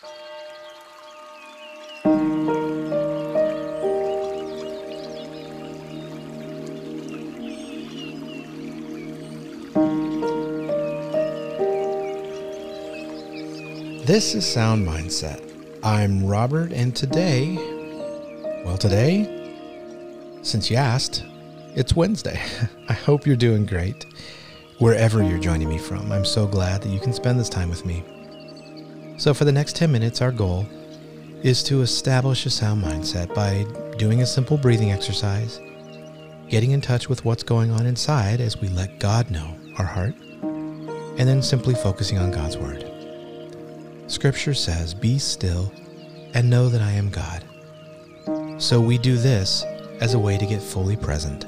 This is Sound Mindset. I'm Robert, and today, well, today, since you asked, it's Wednesday. I hope you're doing great wherever you're joining me from. I'm so glad that you can spend this time with me. So, for the next 10 minutes, our goal is to establish a sound mindset by doing a simple breathing exercise, getting in touch with what's going on inside as we let God know our heart, and then simply focusing on God's Word. Scripture says, Be still and know that I am God. So we do this as a way to get fully present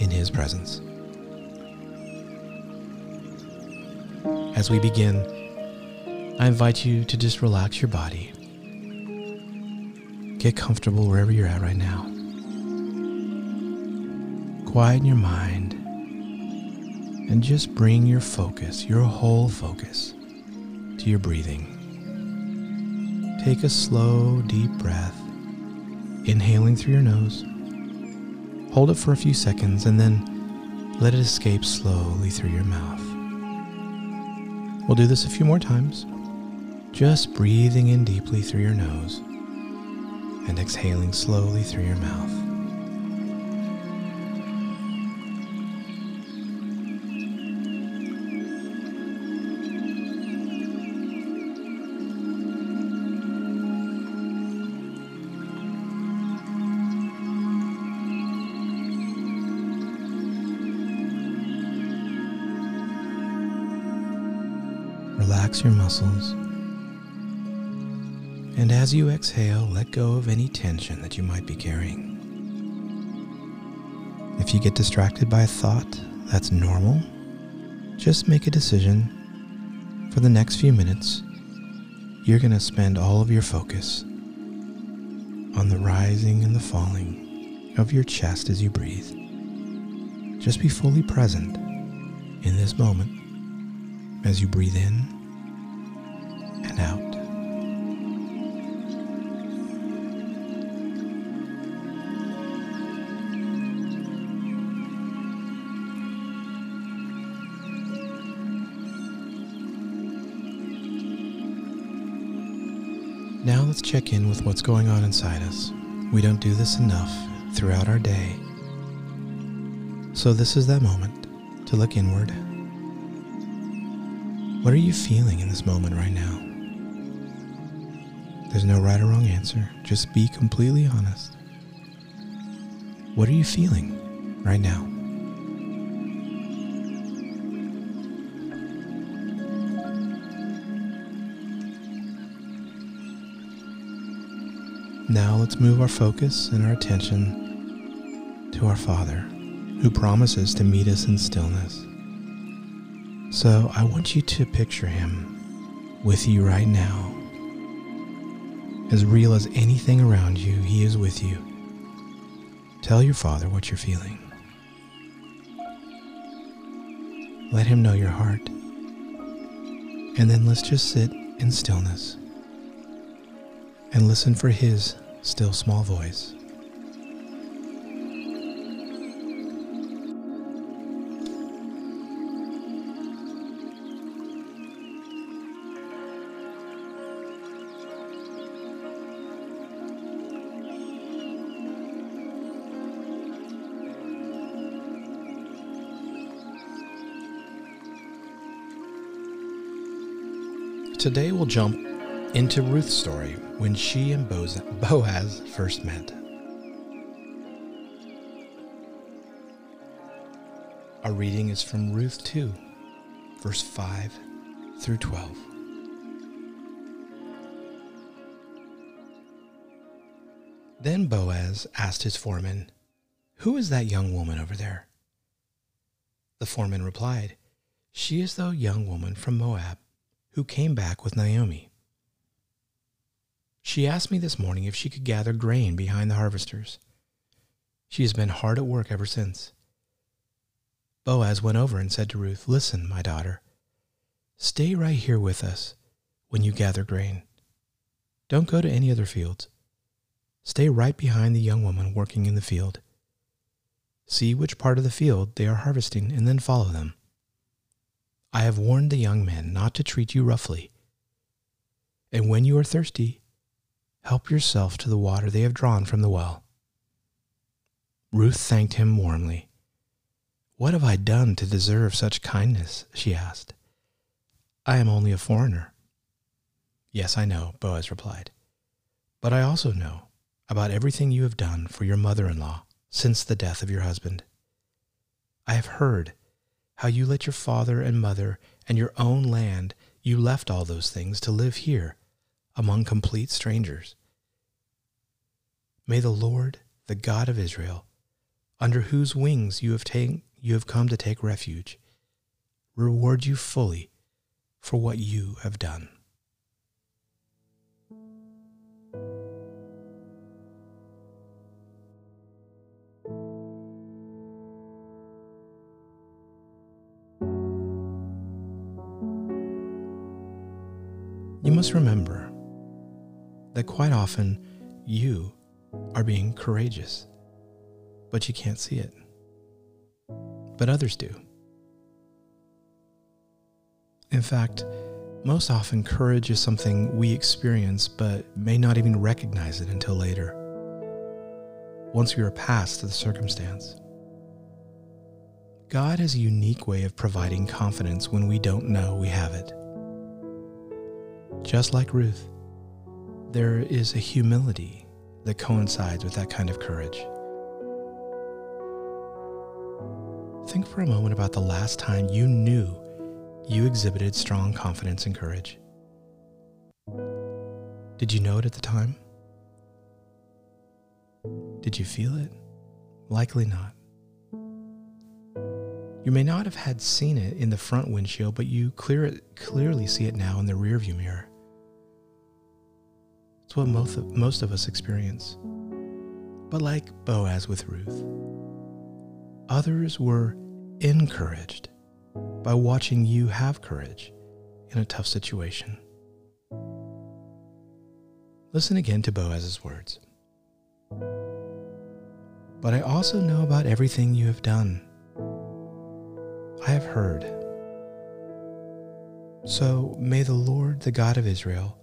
in His presence. As we begin, I invite you to just relax your body. Get comfortable wherever you're at right now. Quieten your mind and just bring your focus, your whole focus, to your breathing. Take a slow, deep breath, inhaling through your nose. Hold it for a few seconds and then let it escape slowly through your mouth. We'll do this a few more times, just breathing in deeply through your nose and exhaling slowly through your mouth. Relax your muscles. And as you exhale, let go of any tension that you might be carrying. If you get distracted by a thought, that's normal. Just make a decision. For the next few minutes, you're going to spend all of your focus on the rising and the falling of your chest as you breathe. Just be fully present in this moment as you breathe in and out. Now let's check in with what's going on inside us. We don't do this enough throughout our day. So, this is that moment to look inward. What are you feeling in this moment right now? There's no right or wrong answer. Just be completely honest. What are you feeling right now? Now let's move our focus and our attention to our Father, who promises to meet us in stillness. So I want you to picture him with you right now. As real as anything around you, he is with you. Tell your Father what you're feeling. Let him know your heart. And then let's just sit in stillness and listen for his still small voice. Today we'll jump into Ruth's story when she and Boaz first met. Our reading is from Ruth 2, verse 5 through 12. Then Boaz asked his foreman, Who is that young woman over there? The foreman replied, She is the young woman from Moab who came back with Naomi. She asked me this morning if she could gather grain behind the harvesters. She has been hard at work ever since. Boaz went over and said to Ruth, Listen, my daughter, stay right here with us when you gather grain. Don't go to any other fields. Stay right behind the young woman working in the field. See which part of the field they are harvesting and then follow them. I have warned the young men not to treat you roughly. And when you are thirsty, help yourself to the water they have drawn from the well. Ruth thanked him warmly. What have I done to deserve such kindness? she asked. I am only a foreigner. Yes, I know, Boaz replied. But I also know about everything you have done for your mother in law since the death of your husband. I have heard how you let your father and mother and your own land, you left all those things to live here among complete strangers. May the Lord, the God of Israel, under whose wings you have, you have come to take refuge, reward you fully for what you have done. You must remember that quite often you are being courageous, but you can't see it. But others do. In fact, most often courage is something we experience but may not even recognize it until later, once we are past the circumstance. God has a unique way of providing confidence when we don't know we have it. Just like Ruth, there is a humility that coincides with that kind of courage. Think for a moment about the last time you knew you exhibited strong confidence and courage. Did you know it at the time? Did you feel it? Likely not. You may not have had seen it in the front windshield, but you clear, clearly see it now in the rearview mirror. It's what most of, most of us experience. But like Boaz with Ruth, others were encouraged by watching you have courage in a tough situation. Listen again to Boaz's words. But I also know about everything you have done. I have heard. So may the Lord, the God of Israel,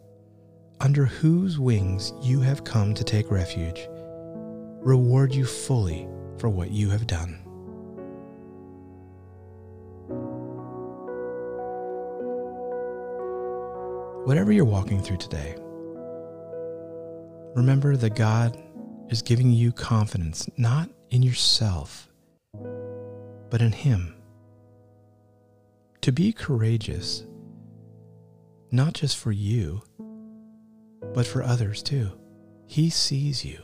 under whose wings you have come to take refuge, reward you fully for what you have done. Whatever you're walking through today, remember that God is giving you confidence not in yourself, but in Him. To be courageous, not just for you, but for others too. He sees you.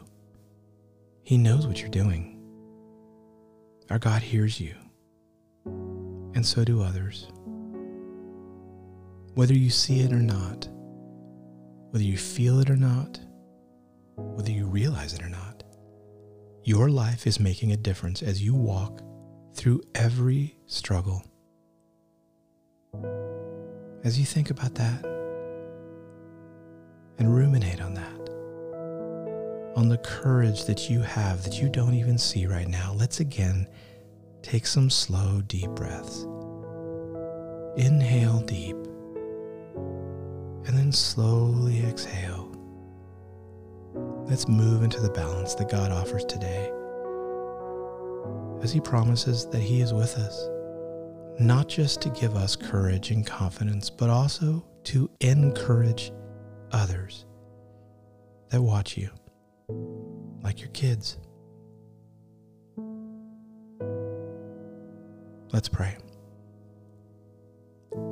He knows what you're doing. Our God hears you, and so do others. Whether you see it or not, whether you feel it or not, whether you realize it or not, your life is making a difference as you walk through every struggle. As you think about that, and ruminate on that. On the courage that you have that you don't even see right now. Let's again take some slow, deep breaths. Inhale deep, and then slowly exhale. Let's move into the balance that God offers today as He promises that He is with us, not just to give us courage and confidence, but also to encourage others that watch you, like your kids. Let's pray.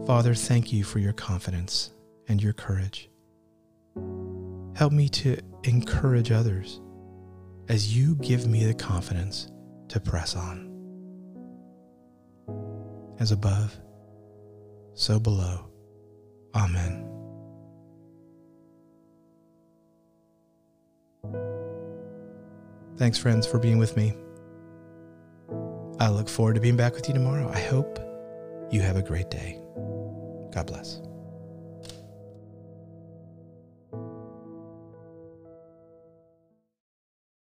Father, thank you for your confidence and your courage. Help me to encourage others as you give me the confidence to press on. As above, so below. Amen. Thanks, friends, for being with me. I look forward to being back with you tomorrow. I hope you have a great day. God bless.